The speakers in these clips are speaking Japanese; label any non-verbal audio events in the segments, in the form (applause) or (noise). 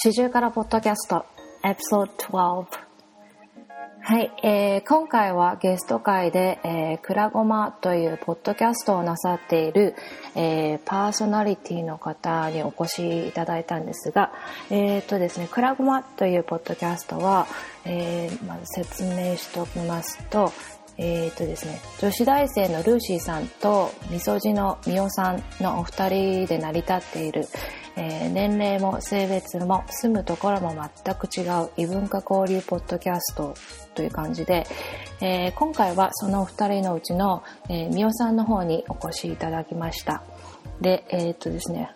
四十からポッドキャストエピソード12はい、えー、今回はゲスト会で、えー、クラゴマというポッドキャストをなさっている、えー、パーソナリティの方にお越しいただいたんですが、えーとですね、クラゴマというポッドキャストは、えー、まず説明しておきますと、えーとですね、女子大生のルーシーさんとみそじのみおさんのお二人で成り立っている、えー、年齢も性別も住むところも全く違う異文化交流ポッドキャストという感じで、えー、今回はそのお二人のうちの、えー、みおさんの方にお越しいただきました。で、えっとですね、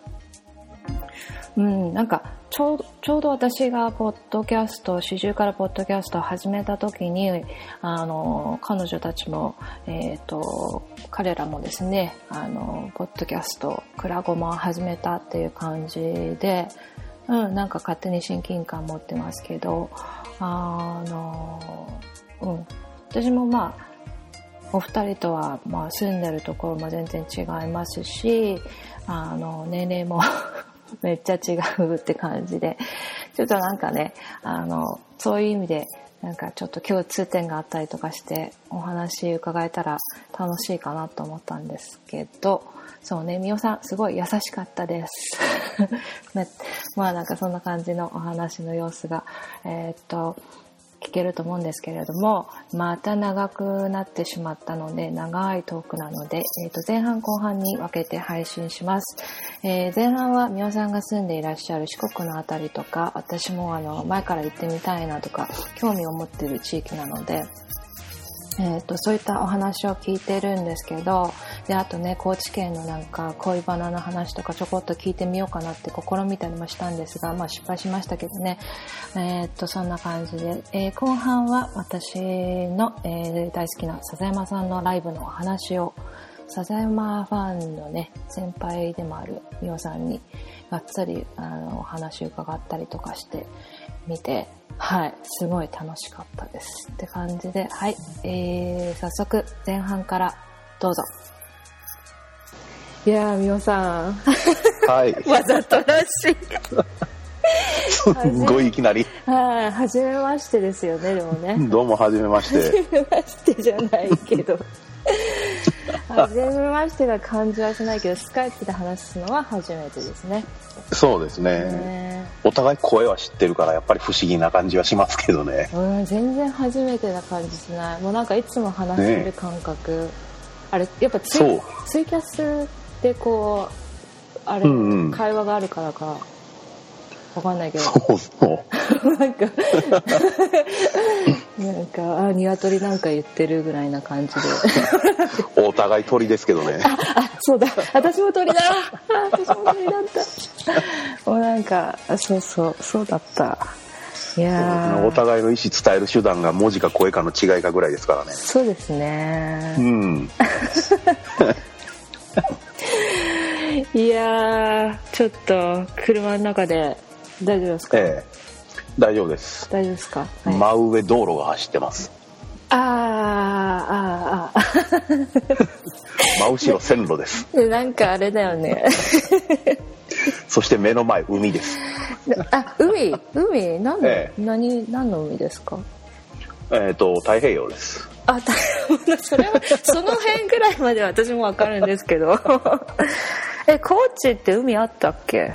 うん、なんかちょうどちょうど私がポッドキャスト四十からポッドキャストを始めた時にあの彼女たちも、えーと、彼らもですねあのポッドキャストクラゴマを始めたっていう感じで、うん、なんか勝手に親近感持ってますけどあの、うん、私もまあお二人とは、まあ、住んでるところも全然違いますしあの年齢もめっちゃ違うって感じで、ちょっとなんかね、あの、そういう意味で、なんかちょっと共通点があったりとかしてお話伺えたら楽しいかなと思ったんですけど、そうね、みおさんすごい優しかったです。(laughs) まあなんかそんな感じのお話の様子が、えー、っと、聞けると思うんですけれども、また長くなってしまったので、長いトークなので、えー、と前半後半に分けて配信します。えー、前半はみおさんが住んでいらっしゃる四国のあたりとか、私もあの前から行ってみたいなとか、興味を持っている地域なので、えーと、そういったお話を聞いてるんですけどであとね高知県のなんか恋バナの話とかちょこっと聞いてみようかなって試みたりもしたんですが、まあ、失敗しましたけどね、えーと、そんな感じで、えー、後半は私の、えー、大好きな笹山さんのライブのお話を。笹山ファンのね先輩でもあるみおさんにがっつりあのお話伺ったりとかしてみてはい、すごい楽しかったです。って感じで、はい、えー、早速前半からどうぞ。いやー、みおさん。はい。(laughs) わざとらしい。す (laughs) ごいいきなり。はい、はじめましてですよね、でもね。どうもはじめまして。(laughs) はじめましてじゃないけど。はじめましてな感じはしないけど、スカイプで話すのは初めてですね。そうですね、ね、お互い声は知ってるからやっぱり不思議な感じはしますけどね。うん全然初めてな感じしない。もうなんかいつも話してる感覚、ね、あれやっぱツイツイキャスでこうあれ、うんうん、会話があるからかわかんないけど。そうそう。(laughs) なんか (laughs) なんか、あ、鶏なんか言ってるぐらいな感じで。(laughs) お互い鳥ですけどね。あ、あそうだ。私も鳥だ。私も鳥だった。もうなんか、そうそう、そうだった。いやお互いの意思伝える手段が文字か声かの違いかぐらいですからね。そうですね。うん。いやちょっと車の中で大丈夫ですか、ええ。大丈夫です。大丈夫ですか、はい、真上道路が走ってます。ああああ真後ろ線路です。(laughs) なんかあれだよね。(laughs) そして目の前海です。あ海？海？何の、ええ、何？何の海ですか？えっ、ー、と太平洋です。あ (laughs) それはその辺ぐらいまで私も分かるんですけど。え高知って海あったっけ？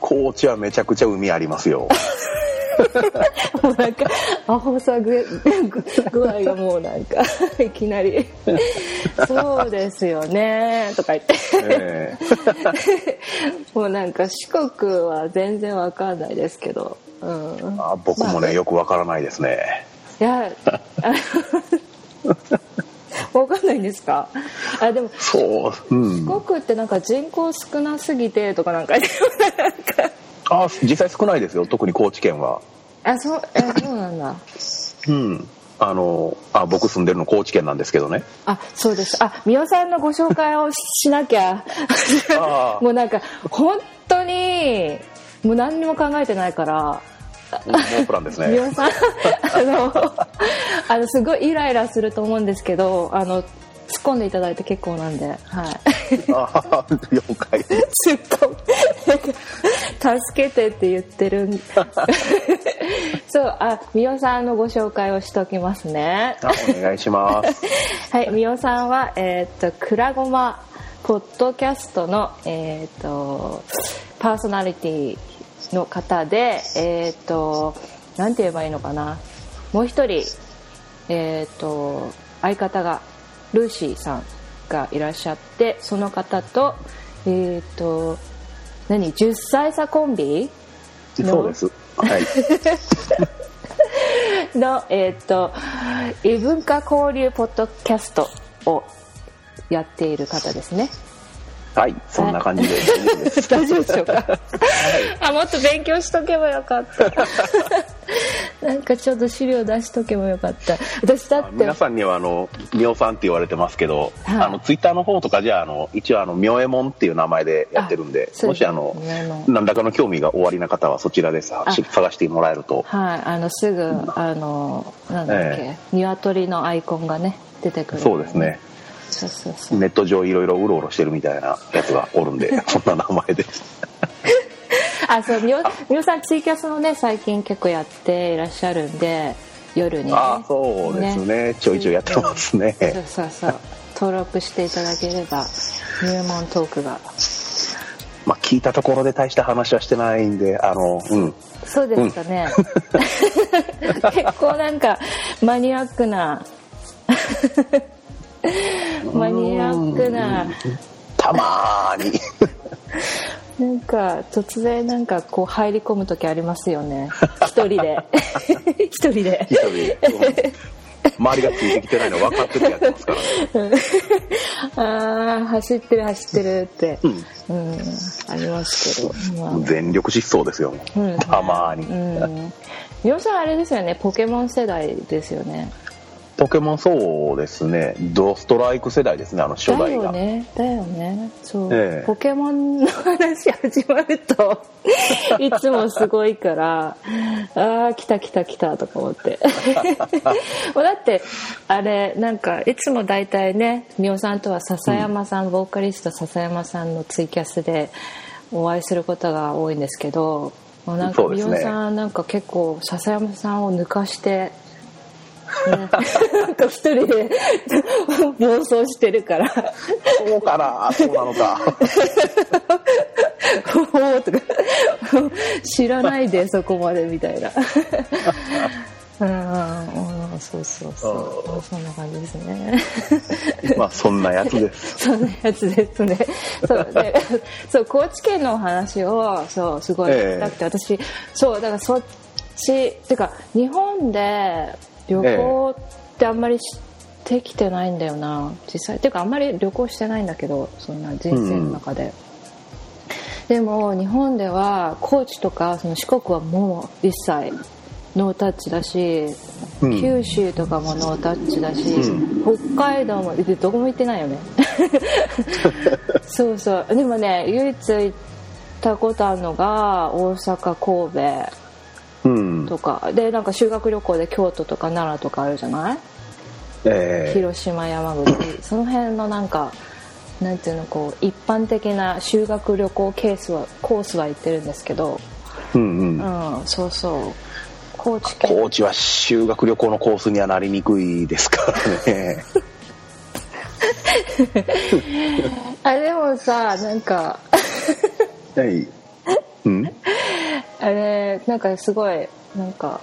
高知はめちゃくちゃ海ありますよ。(laughs) もうなんかアホさ具 (laughs) 具合がもうなんか (laughs) いきなり「そうですよね」とか言って、えー、もうなんか四国は全然わかんないですけど、うん、あ僕もね、まあ、よくわからないですね。いやわかんないんですか？あでもそう、うん、四国ってなんか人口少なすぎてとかなんかあ実際少ないですよ特に高知県は。あそうえそうなんだ。うん。あのあ僕住んでるの高知県なんですけどね。あそうです。あ美輪さんのご紹介をしなきゃ。(laughs) もうなんか本当にもう何にも考えてないから。ノープランですね。皆さん、あの、あの、すごいイライラすると思うんですけど、あの、突っ込んでいただいて結構なんで、はい。あ了解。突っ込助けてって言ってるん (laughs) そうあみおさんのご紹介をしておきますねあお願いします (laughs) はいみおさんはえーっとくらごまポッドキャストのえーっとパーソナリティの方でえーっとなんて言えばいいのかなもう一人えーっと相方がルーシーさんがいらっしゃってその方とえーっと何10歳差コンビ？のそうです。はい。(laughs) の、えっ、と、異文化交流ポッドキャストをやっている方ですね。はいそんな感じで。(laughs) 大丈夫でしょうか、あ、もっと勉強しとけばよかった。(laughs) なんかちょっと資料出しとけばよかった。私だって、皆さんにはあのみおさんって言われてますけど、はい。あのツイッターの方とかじゃあの一応あのみおえもんっていう名前でやってるんでもしあの何らかの興味がおありな方はそちらでさあ。探してもらえると。はい、あの、すぐ、あの、なんだっけ、え鶏のアイコンがね、出てくる。そうですね。そうそうそう。ネット上いろいろうろうろしてるみたいなやつがおるんで (laughs) そんな名前です (laughs) あ、そう、みお、みおさんツイキャスのね、最近結構やっていらっしゃるんで、夜にね。ああそうですねちょいちょいやってますねそうそうそう。登録していただければ、入門トークが。まあ聞いたところで大した話はしてないんであのうんそうですかね。(laughs) 結構なんか、マニアックな、マニアックな、たまーに (laughs) なんか突然なんかこう入り込む時ありますよね。一人で。(laughs) 一人で。一人でうん周りがついてきてないの分かっててやってますからねああ、走ってる走ってるって。うんうん、ありますけど。まあ全力疾走ですよ、うんたまーに、うん。みおさんあれですよね、ポケモン世代ですよね。ポケモンそうですね。ドストライク世代ですねあの初だ代が、よね、だよね。そう、ええ。ポケモンの話始まると、(laughs) いつもすごいから、ああ、来た来た来たとか思って。(laughs) もうだって、あれ、なんか、いつも大体ね、みおさんとは笹山さん、ボーカリスト笹山さんのツイキャスでお会いすることが多いんですけど、もうなんかみそうですね。おさんなんか結構笹山さんを抜かして、ね、なんか一人で暴走してるから。そうかな。そうなのか。おーとか。知らないでそこまでみたいな。うんそうそうそう。そんな感じですね。まあそんなやつです。そんなやつですね。そうでそう高知県のお話をそうすごい聞きたくて、私そうだからそっちてか日本で旅行ってあんまりしてきてないんだよな。実際。てかあんまり旅行してないんだけどそんな人生の中で、でも日本では高知とかその四国はもう一切ノータッチだし、うん九州とかもノータッチだし、う北海道もでどこも行ってないよね。(laughs) そうそう。でもね唯一行ったことあるのが大阪神うん戸とか。でなんか修学旅行で京都とか奈良とかあるじゃない？えー広島山口。(clears throat) その辺のなんかなんていうのこう一般的な修学旅行ケースはコースは行ってるんですけど。うんうん。うんそうそう。高知県。高知は修学旅行のコースにはなりにくいですからね。(laughs) あでもさなんか。はい。うんあれなんかすごいなんか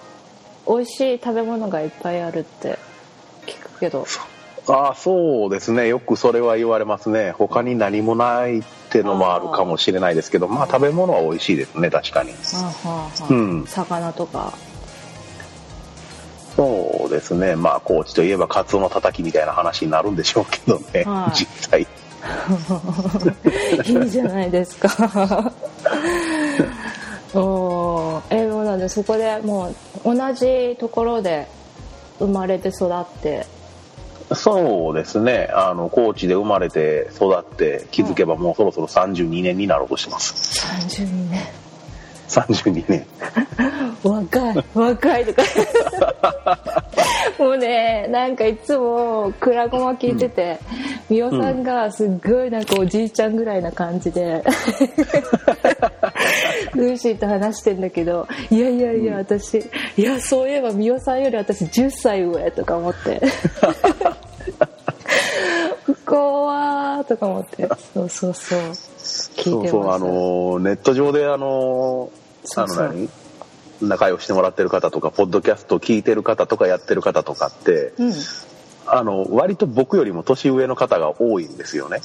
美味しい食べ物がいっぱいあるって聞くけど。ああそうですね。よくそれは言われますね。他に何もないってのもあるかもしれないですけどまあ食べ物は美味しいですね確かに。うん。魚とか。そうですね。まあ高知といえばカツオのたたきみたいな話になるんでしょうけどね、はい。実際。(laughs) いいじゃないですかおーえもうなんでそこでもう同じところで生まれて育って。そうですね。あの高知で生まれて育って気づけばもうそろそろ32年になろうとしてます。32年。32年。(laughs) 若い若いとか。(laughs) もうねなんかいつもクラゴマ聞いてて、みおさんがすっごいなんかおじいちゃんぐらいな感じで (laughs) ルーシーと話してんだけどいやいやいや私いやそういえばみおさんより私10歳上とか思って。(laughs) 怖ーとか思って。そうそうそう。そうそうあのネット上であのそうそう。あの何？仲良くしてもらってる方とかポッドキャスト聞いてる方とかやってる方とかってうん。あの割と僕よりも年上の方が多いんですよね。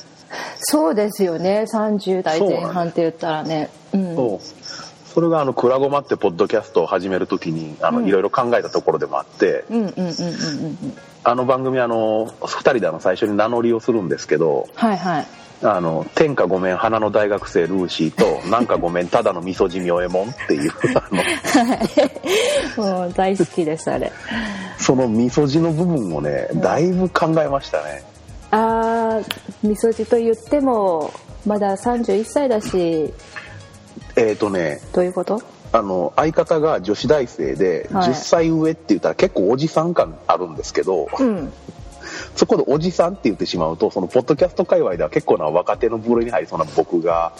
そうですよね。30代前半って言ったらね。うん。そう。それがあの「クラゴマ」ってポッドキャストを始める時にいろいろ考えたところでもあってあの番組あの2人であの最初に名乗りをするんですけどはいはい。あの天下ごめん花の大学生ルーシーとなんかごめんただの味噌汁妙右衛門っていう (laughs) もう大好きですあれ。その味噌汁の部分をねだいぶ考えましたね。あーみそじと言ってもまだ31歳だしえっ、とねどういうこと？あの相方が女子大生ではい。10歳上って言ったら結構おじさん感あるんですけど、うんそこでおじさんって言ってしまうとそのポッドキャスト界隈では結構な若手の部類に入りそうな僕が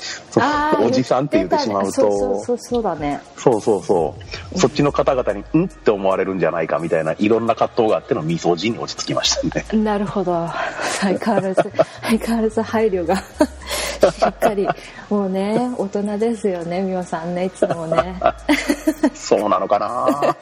おじさんって言ってしまうとそうそうそうそうだねそうそうそうそっちの方々に「ん?」って思われるんじゃないかみたいないろんな葛藤があっての味噌汁に落ち着きましたね。なるほど相変わらず (laughs) 相変わらず配慮がしっかりもうね大人ですよねみおさんねいつもね (laughs) そうなのかな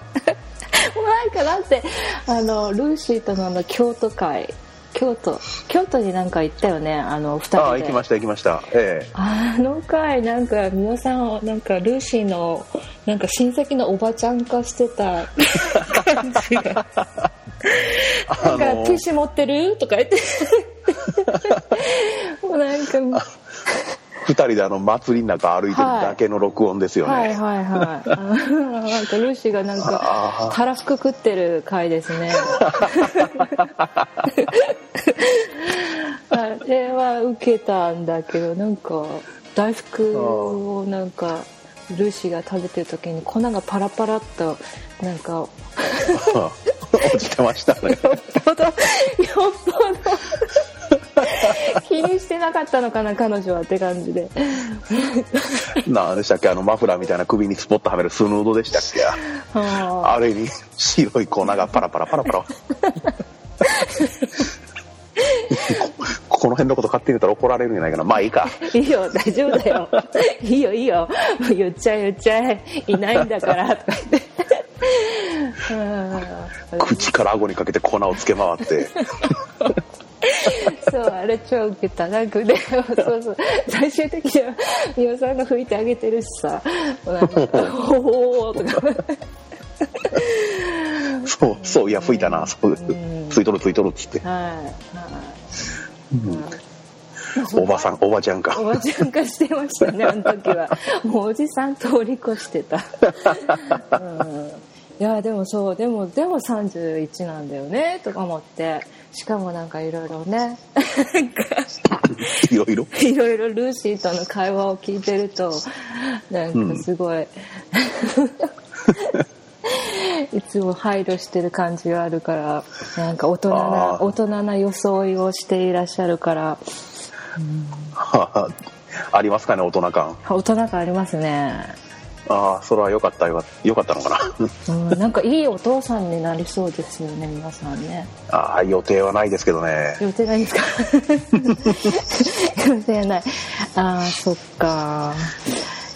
なんかだってあのルーシーとのあの京都会京都京都になんか行ったよねあの二人で。ああ行きました行きました。ええ。あの回なんか皆さんなんかルーシーのなんか親戚のおばちゃん化してた (laughs) 感じがなんかあのティッシュ持ってる？とか言って。(laughs) もうなんか二人であの祭りの中歩いてるだけの録音ですよね、はいはいはいあのなんかルーシーがなんかあたらふく食ってる回ですね。(laughs) あれは受けたんだけどなんか大福をなんかルーシーが食べてる時に粉がパラパラっとなんかよ (laughs) 落ちてましたね。っぽどよっぽど気にしてなかったのかな彼女はって感じで。何でしたっけ？あのマフラーみたいな首にスポッとはめるスヌードでしたっけ？はあれに白い粉がパラパラパラパラ。ここの辺のこと勝手に言ったら怒られるんじゃないかな。まあいいか。あいいよ大丈夫だよ。いいよいいよ。言っちゃえ言っちゃえ。いないんだから。とか言ってうん口から顎にかけて粉をつけ回って (laughs) そうあれ超ウケたなんかでそうそう。最終的には美輪さんが拭いてあげてるしさ。なんか「おお」とか。そうそういや吹いたなそうで。すうん。ついとるついとるっつって、はい。はい。おばさんおばちゃんか。おばちゃん化してましたねあの時は。もうおじさん通り越してた、うん、いやでもそうでもでも31なんだよねとか思ってしかもなんかいろいろね。(laughs) いろいろ？いろいろルーシーとの会話を聞いてるとなんかすごい、いつも配慮してる感じがあるからなんか大人な大人な装いをしていらっしゃるから。(laughs) ありますかね大人感。大人感ありますね、ああそれはよかったよかったよかったのかな。うん、なんかいいお父さんになりそうですよね皆さんね。ああ予定はないですけどね。予定ないんですか？(laughs) 予定ない。ああそっか。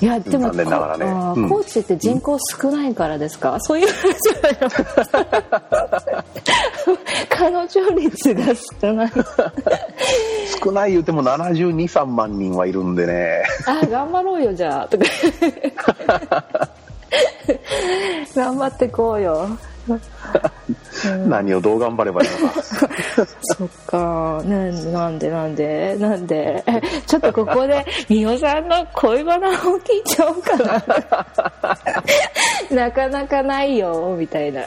いやでも残念ながらね。うん。高知って人口少ないからですか、そういう話じゃない彼女率が少ない。(laughs) 少ない言うても723万人はいるんでね。あー頑張ろうよじゃあ。とか (laughs) 頑張ってこうよ。何をどう頑張ればいいのか。(laughs) そっか。なんなんでなんでなんで。えちょっとここで美代さんの恋バナを聞いちゃおうかな。(laughs) なかなかないよみたいな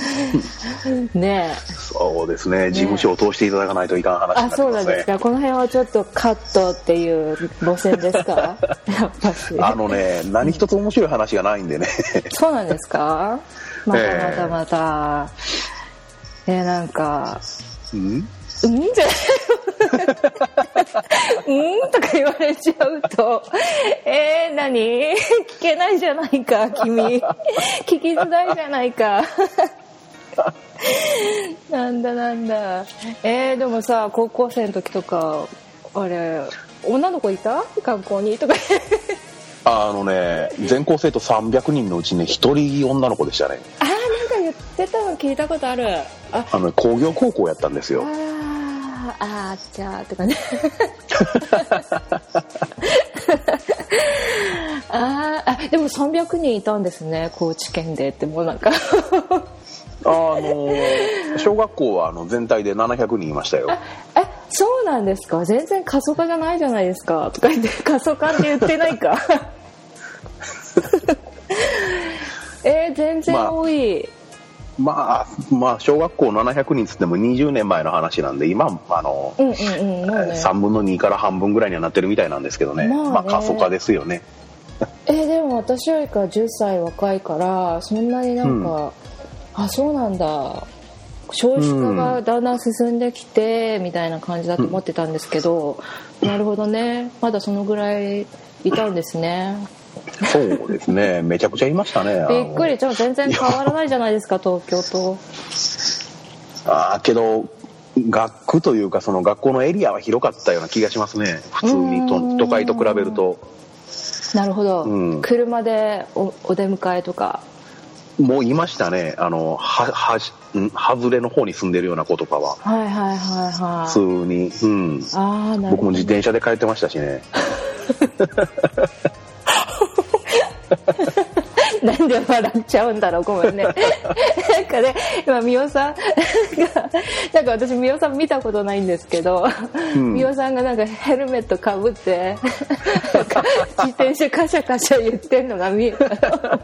(laughs) ねえ。そうですね。事務所を通していただかないといかん話になあそうなんですか。この辺はちょっとカットっていう路線ですか？(laughs) あのね何一つ面白い話がないんでね。(laughs) そうなんですか？またええ。またまた、えーなんかうん？うん？じゃうん？とか言われちゃうと、えー、何？聞けないじゃないか、君。聞きづらいじゃないか。(laughs) なんだなんだ。えー、でもさ、高校生の時とか、あれ、女の子いた？学校に？とか。あのね、全校生徒300人のうちね、1人女の子でしたね。あー、なんか言ってたの聞いたことある。あ、あの、工業高校やったんですよ。あーあーじゃあとかね (laughs) (laughs) あーあでも300人いたんですね高知県でってもうなんかあの、小学校はあの全体で700人いましたよ。えそうなんですか？全然過疎化じゃないじゃないですか？とか言って (laughs) 過疎化って言ってないか？(laughs) えー、全然多い、まあ、まあ、小学校700人つっても20年前の話なんで、今、あの、うんうんうんもうね。3分の2から半分ぐらいにはなってるみたいなんですけどね。まあね。まあ、過疎化ですよね。えーでも私よりか10歳若いからそんなになんか、あそうなんだ。少子化がだんだん進んできて、みたいな感じだと思ってたんですけど、なるほどね。まだそのぐらいいたんですね。そうですね。めちゃくちゃいましたね。びっくり。じゃあ全然変わらないじゃないですか東京と。ああ、けど、学区というか、その学校のエリアは広かったような気がしますね。普通に都会と比べると。なるほど、うん。車でおお出迎えとかもういましたね。あの、は、は外れの方に住んでるような子とかは。はいはいはいは普通いに。うん。ああなるほど僕も自転車で帰ってましたしね。(laughs) (laughs) なんで笑っちゃうんだろう？ごめんね。(laughs) なんかね今美桜さんがなんか私美桜さん見たことないんですけど、ん。美桜さんがなんかヘルメットかぶって (laughs) 自転車カシャカシャ言ってんのが見えた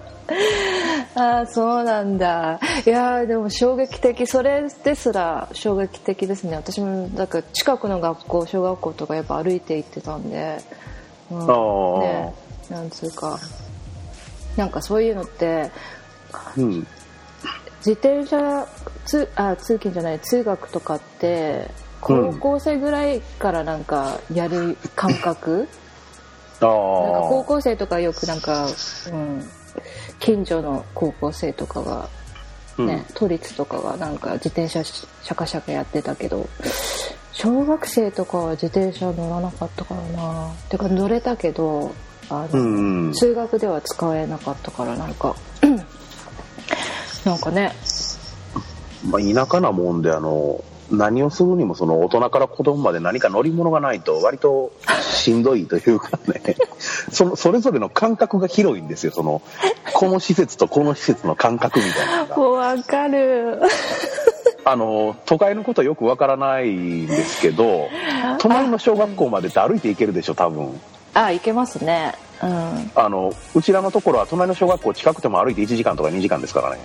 ああそうなんだ。いやーでも衝撃的。それですら衝撃的ですね。私もなんか近くの学校小学校とかやっぱ歩いて行ってたんで、うん。ああねなんつうかなんかそういうのってうん。自転車通あ通勤じゃない通学とかって高校生ぐらいからなんかやる感覚、あなんか高あ。校生とかよくなんか、うん、近所の高校生とかがね、都立とかがなんか自転車シャカシャカやってたけど小学生とかは自転車乗らなかったからな。てか乗れたけどあの、うんうん。通学では使えなかったからなんか。(clears throat) なんかね。まあ、田舎なもんで、あの、何をするにもその大人から子供まで何か乗り物がないと割としんどいというかね。(laughs) そのそれぞれの感覚が広いんですよそのこの施設とこの施設の感覚みたいなのが。わかる。(laughs) あの都会のことはよくわからないんですけど (laughs) 隣の小学校までって歩いて行けるでしょ多分あいけますね。うん。あのうちらのところは隣の小学校近くても歩いて1時間とか2時間ですからね。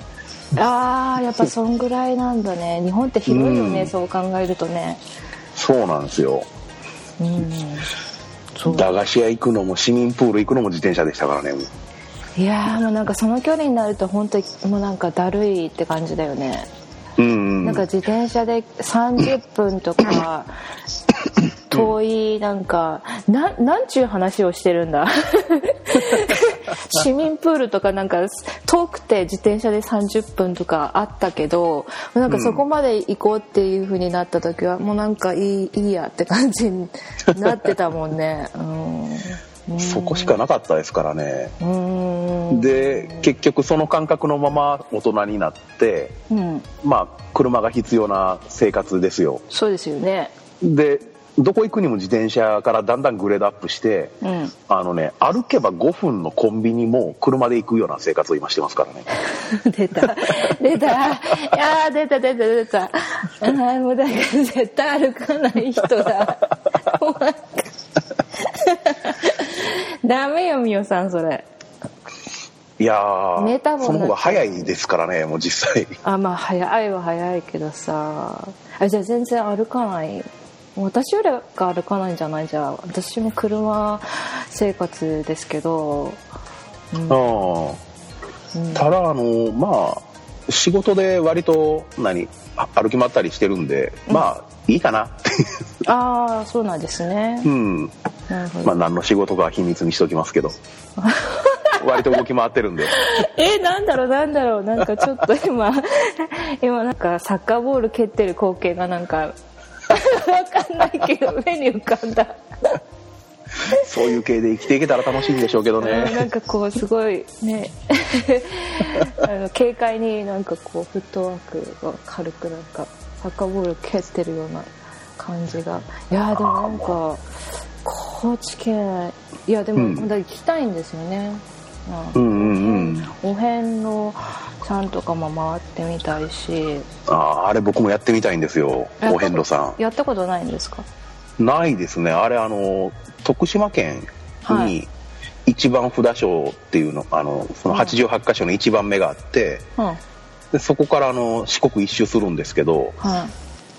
あーやっぱそんぐらいなんだね。日本って広いよね、うん。そう考えるとね。そうなんですよ。うん。そう。駄菓子屋行くのも市民プール行くのも自転車でしたからね。いやーもうなんかその距離になると本当にもうなんかだるいって感じだよね。うんうんなんか自転車で30分とか遠いなんかななんちゅう話をしてるんだ。(laughs) 市民プールとかなんか遠くて自転車で30分とかあったけどなんかそこまで行こうっていう風になった時はもうなんかいいいいやって感じになってたもんね。うん、そこしかなかったですからね。うん。で結局その感覚のまま大人になってうん、まあ車が必要な生活ですよ。そうですよね。でどこ行くにも自転車からだんだんグレードアップしてうん。あのね歩けば5分のコンビニも車で行くような生活を今してますからね。(laughs) 出た。出た。いやー出た出た出た。あーもうだから絶対歩かない人だ。ダメよみおさんそれ。いやーその方が早いですからねもう実際。あまあ早いは早いけどさ。あじゃあ全然歩かない私よりか歩かないんじゃない？じゃあ私も車生活ですけど、うん。うんうん。ただあのまあ仕事で割と何あ歩き回ったりしてるんで、まあいいかな。ああそうなんですね。うん。まあ何の仕事かは秘密にしときますけど。(laughs) 割と動き回ってるんで。えなんだろうなんだろう。なんかちょっと今今なんかサッカーボール蹴ってる光景がなんかわかんないけど目に浮かんだ。そういう系で生きていけたら楽しいんでしょうけどうんなねんかこうすごいね。(laughs) あの軽快になんかこうフットワークが軽くなんかサッカーボール蹴ってるような感じが。いやでもなんか高知県いやでうん。も本当に行きたいんですよね、うんうん。うんお遍路さんとかも回ってみたいし。あああれ僕もやってみたいんですよ。お遍路さやったことないんですか？んないですね。あれあの徳島県にはい。一番札所っていうのあのその88箇所の一番目があってうん。はいでそこからあの四国一周するんですけど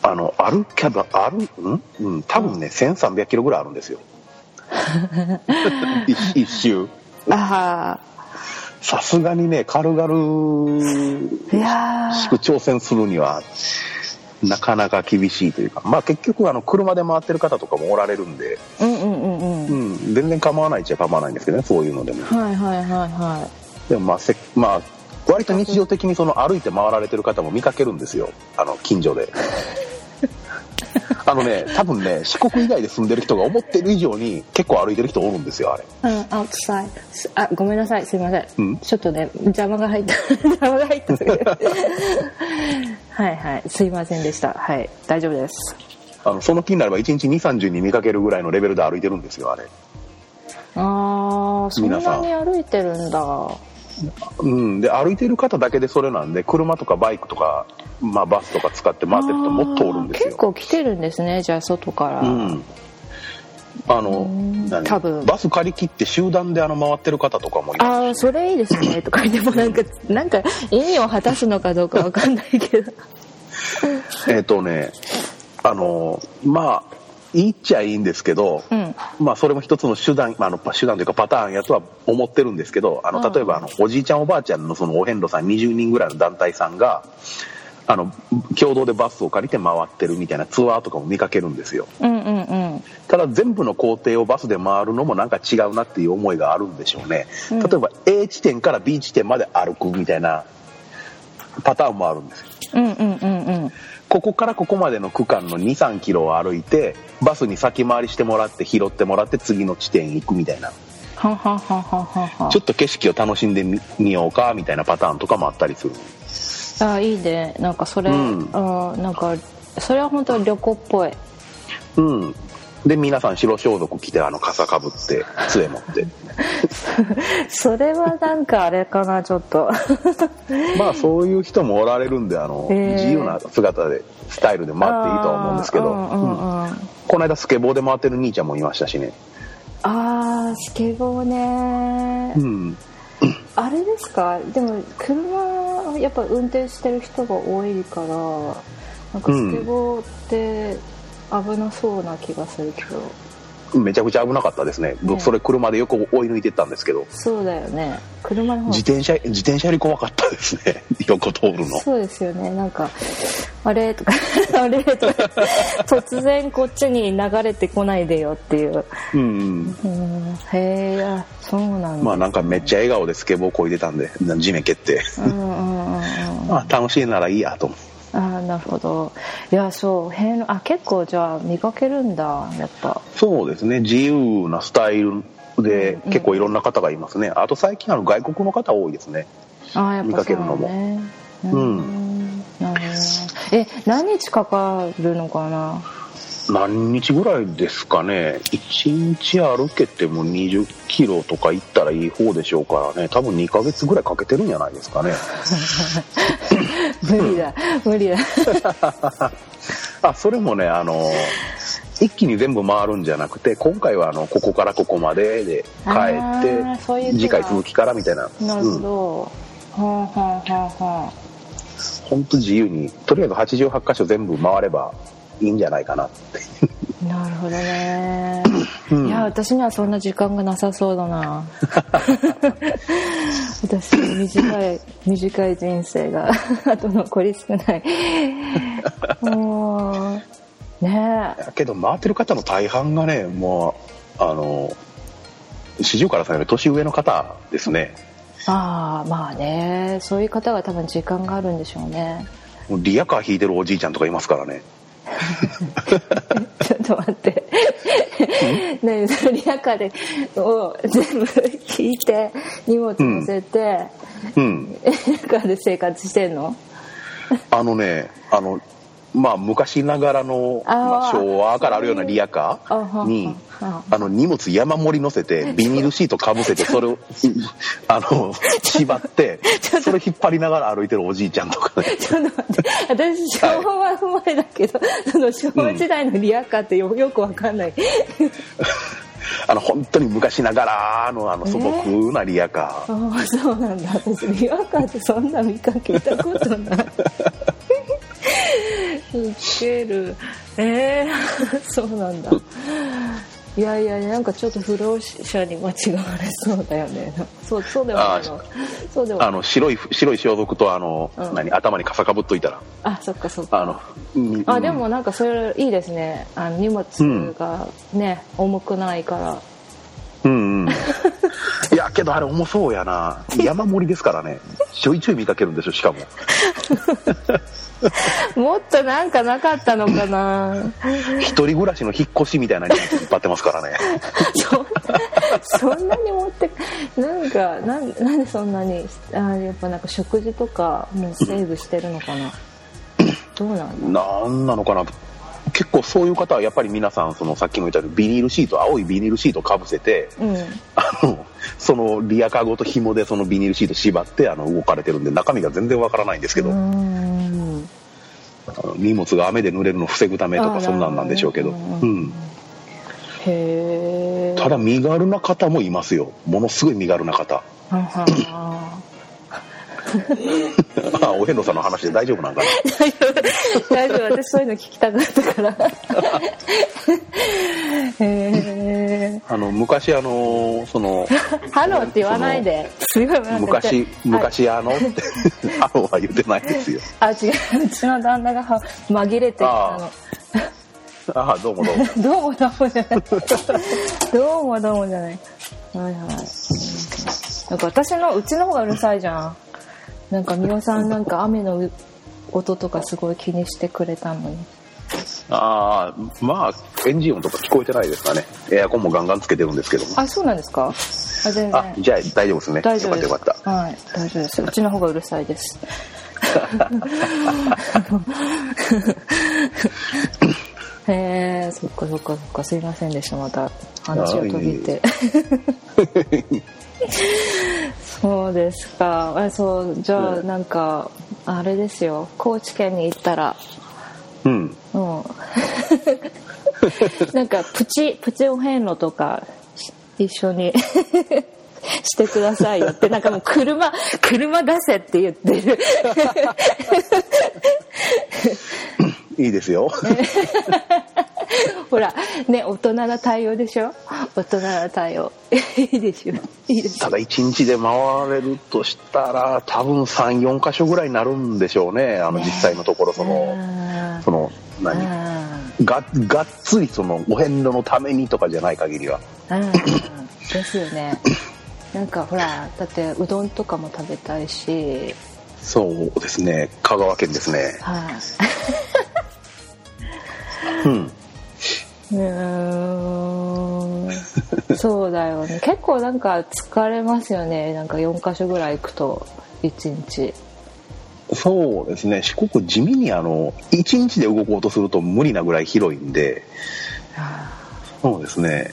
あの歩きゃば歩ん？うん多分ね1300キロぐらいあるんですよ。(laughs) 一一周あさすがにね軽々あいや市区挑戦するにはなかなか厳しいというか。まあ結局あの車で回ってる方とかもおられるんで、ーうんうんうんうん。うん、全然構わないっちゃ構わないんですけどねそういうのでも。はいはいはいはでもまあせまあ割と日常的にその歩いて回られてる方も見かけるんですよ。あの近所で (laughs) あのね多分ね (laughs) 四国以外で住んでる人が思ってる以上に結構歩いてる人おるんですよあれ。いうん outside すあごめんなさい。すいません、うん？ちょっとね邪魔が入った。(laughs) 邪魔が入った (laughs) はいはい。すいませんでした。はい。大丈夫です。あのその気になれば1日2 3 0に見かけるぐらいのレベルで歩いてるんですよあれ。ああそんなに歩いてるんだうん、で歩いてる方だけでそれなんで車とかバイクとか、まあ、バスとか使って回ってる人もっとおるんですよ。結構来てるんですねじゃあ外から、うん。あの多分。バス借り切って集団であの回ってる方とかもああそれいいですね (laughs) とかでもなんかなんか意味を果たすのかどうかわかんないけど。(laughs) えっ、とねあのまあいいっちゃいいんですけど、うん。まあそれも一つの手段、まあ、あの手段というかパターンやとは思ってるんですけどあのうん。例えばあのおじいちゃんおばあちゃんのそのお遍路さん20人ぐらいの団体さんがあの共同でバスを借りて回ってるみたいなツアーとかも見かけるんですよ。うんうんうん。ただ全部の工程をバスで回るのもなんか違うなっていう思いがあるんでしょうね、うん。例えば A 地点から B 地点まで歩くみたいなパターンもあるんですよ。うんうんうんうんここからここまでの区間の23キロを歩いてバスに先回りしてもらって拾ってもらって次の地点行くみたいな。ちょっと景色を楽しんでみみようかみたいなパターンとかもあったりする。あいいね。なんかそれ、うん。あなんかそれは本当旅行っぽいうん。で皆さん白装束着てあの傘かぶって杖持って (laughs) それはなんかあれかなちょっと。まあそういう人もおられるんであの、へー自由な姿でスタイルで回っていいとは思うんですけど、あーうんうんうん。この間スケボーで回ってる兄ちゃんもいましたしね。あースケボーね、うん。あれですか？でも車やっぱ運転してる人が多いからなんかスケボーって危なそうな気がするけど、めちゃくちゃ危なかったですね。僕ねそれ車で横追い抜いてったんですけど。そうだよね。車の方自転車自転車より怖かったですね。(laughs) 横通るの。そうですよね。なんかあれとか (laughs) あれとか突然こっちに流れてこないでよっていう。うんうん。うん。へえいやそうなんだ、まあなんかめっちゃ笑顔でスケボーこいでたんで地面蹴って。うんうんうんうん。(laughs) まあ楽しいならいいやと思あーなるほど。いやそう変あ結構じゃあ見かけるんだやっぱ。そうですね。自由なスタイルでうん結構いろんな方がいますね。あと最近あの外国の方多いですね。あーやっ見ぱかけるのも。そうねうん。なるほど。え何日かかるのかな？何日ぐらいですかね。1日歩けても20キロとか行ったらいい方でしょうからね。多分2ヶ月ぐらいかけてるんじゃないですかね (laughs) 無理だ。無理だ。(laughs) あそれもねあの一気に全部回るんじゃなくて今回はあのここからここまでで帰って次回続きからみたいな。なるほうん。ど、はあはあはあは本当自由にとりあえず88箇所全部回ればいいんじゃないかなってなるほどね、うん。いや私にはそんな時間がなさそうだな。(laughs) 私短い短い人生が (laughs) あと残り少ない。もうね。えだけど回ってる方の大半がねもうあの四十からさんより年上の方ですね。ああまあね。そういう方が多分時間があるんでしょうね。リヤカー引いてるおじいちゃんとかいますからね (laughs) ちょっと待って。何そのリアカーでを全部引いて荷物乗せて、うん。リアカーで生活してんの？あのねあのまあ昔ながらの、まあ、昭和からあるようなリヤカーにはあ。の荷物山盛り乗せて (laughs) ビニールシートかぶせてそれを (laughs) あの縛ってそれ引っ張りながら歩いてるおじいちゃんとかね。(laughs) ちょっと待って私昭和生まれだけど、その昭和時代のリアカーってよよくわかんない、あの本当に昔ながらのあの素朴なリヤカー、ああそうなんだ。私リアカーってそんな見かけたことないウケる。えー、(laughs) そうなんだ。いやいやなんかちょっと不老者に間違われそうだよね。そうそうではないの。そうではあの白い白い装束とあの、うん。何頭に傘かぶっといたら。あそっかそっか。あの、うん。あでもなんかそれいいですね。あの荷物がね、重くないから。うんうん (laughs) けどあれ重そうやな。山盛りですからね。ちょいちょい見かけるんですよしかも。もっとなんかなかったのかな。一人暮らしの引っ越しみたいな荷物引っ張ってますからね。そそんなに持ってなんかなんなんでそんなにあやっぱなんか食事とかもうセーブしてるのかな。どうなんだなんなのかな結構そういう方はやっぱり皆さんそのさっきも言ったようにビニールシート青いビニールシートかぶせてうん。あのそのリアカーごと紐でそのビニールシート縛ってあの動かれてるんで中身が全然わからないんですけど、荷物が雨で濡れるのを防ぐためとかそんなんなんでしょうけど、うん、ただ身軽な方もいますよ。ものすごい身軽な方はんはんはんあお遍路さんの話で大丈夫なんかな？(laughs) 大丈夫大丈夫。私そういうの聞きたかったから。(laughs) へえあの昔あのその (laughs) ハローって言わないで。昔はい。昔あのってあのは言ってないですよ。あ違う。うちの旦那がは紛れてきたの。ああどうもどうも。どうもどうもじゃない。どうもどうもじゃない。はいはい。うんなんか私のうちの方がうるさいじゃん。なんかみおさんなんか雨の音とかすごい気にしてくれたのに。ああまあエンジン音とか聞こえてないですかねエアコンもガンガンつけてるんですけどもあ、そうなんですか？あ、全あ然。じゃあ大丈夫ですね大丈夫です。よかったよかっはい、大丈夫です。うちの方がうるさいです。へえ、そっかそっかそっか、すいませんでした、また話を途切って。(laughs) そうですか。あそう、じゃあ、うんなんか、あれですよ、高知県に行ったら、たうんうん。(laughs) なんか、プチ、プチお遍路とか、し一緒に (laughs) してくださいよって、なんかもう車、車出せって言ってる。いいですよほら、ね、大人な対応でしょ？大人な対応。いいでしょいいでしたょだ一日で回れるとしたら多分34箇所ぐらいになるんでしょうねあの実際のところそのその何？ががっつりそのお遍路のためにとかじゃない限りは。ですよね。(coughs) なんかほら、だってうどんとかも食べたいし、そうですね。香川県ですね。はい、うん。(laughs) うーん (laughs) そうだよね。結構なんか疲れますよね。なんか4か所ぐらい行くと1日。そうですね。四国地味にあの1日で動こうとすると無理なぐらい広いんで。そうですね。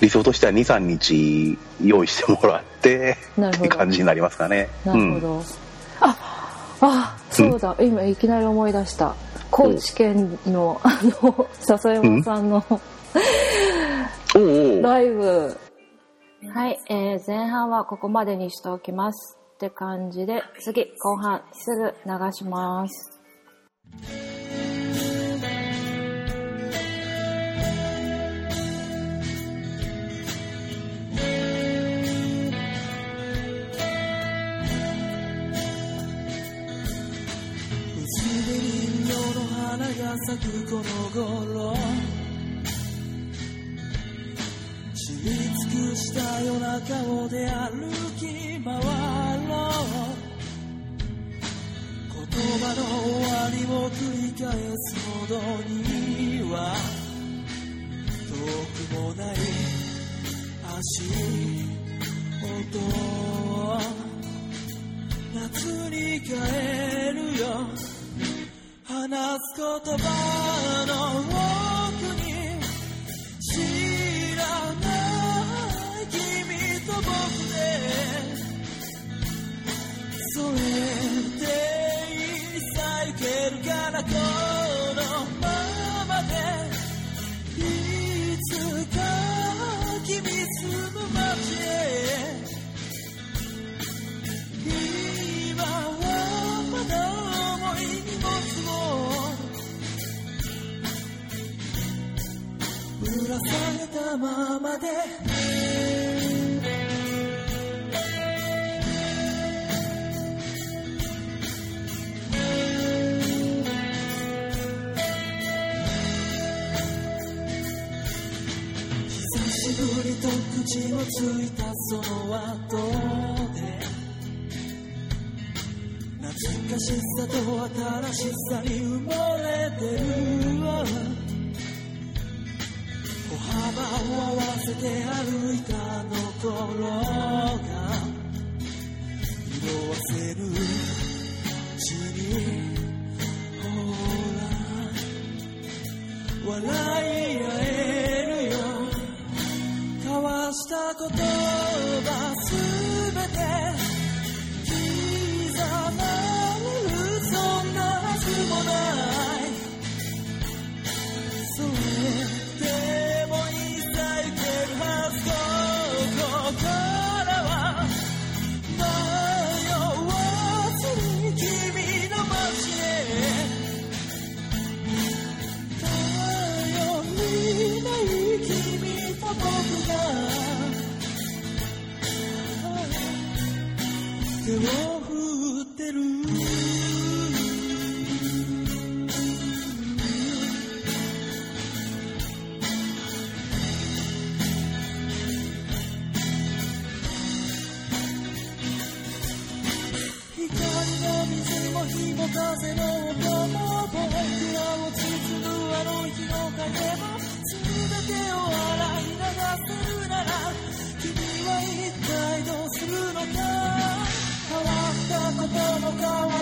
理想としては23日用意してもらってなるほど。って感じになりますかね。なるほど、ああそうだ。今いきなり思い出した。高知県のあの笹山さんのうん、ライブ。はい、えー、前半はここまでにしておきますって感じで次後半すぐ流します。の花が咲くこの頃。した夜中をで歩き回ろう言葉の終わりを繰り返すほどには遠くもない足音夏に帰るよ話す言葉のそれでいいさ行けるからこのさに埋もれてる歩幅を合わせて歩いたの頃が色あせる。うちにほら笑い合えるよ交わした言葉すべて風の音も僕らを包むあの日の影も全てを洗い流せるなら君は一体どうするのか変わったことも変わ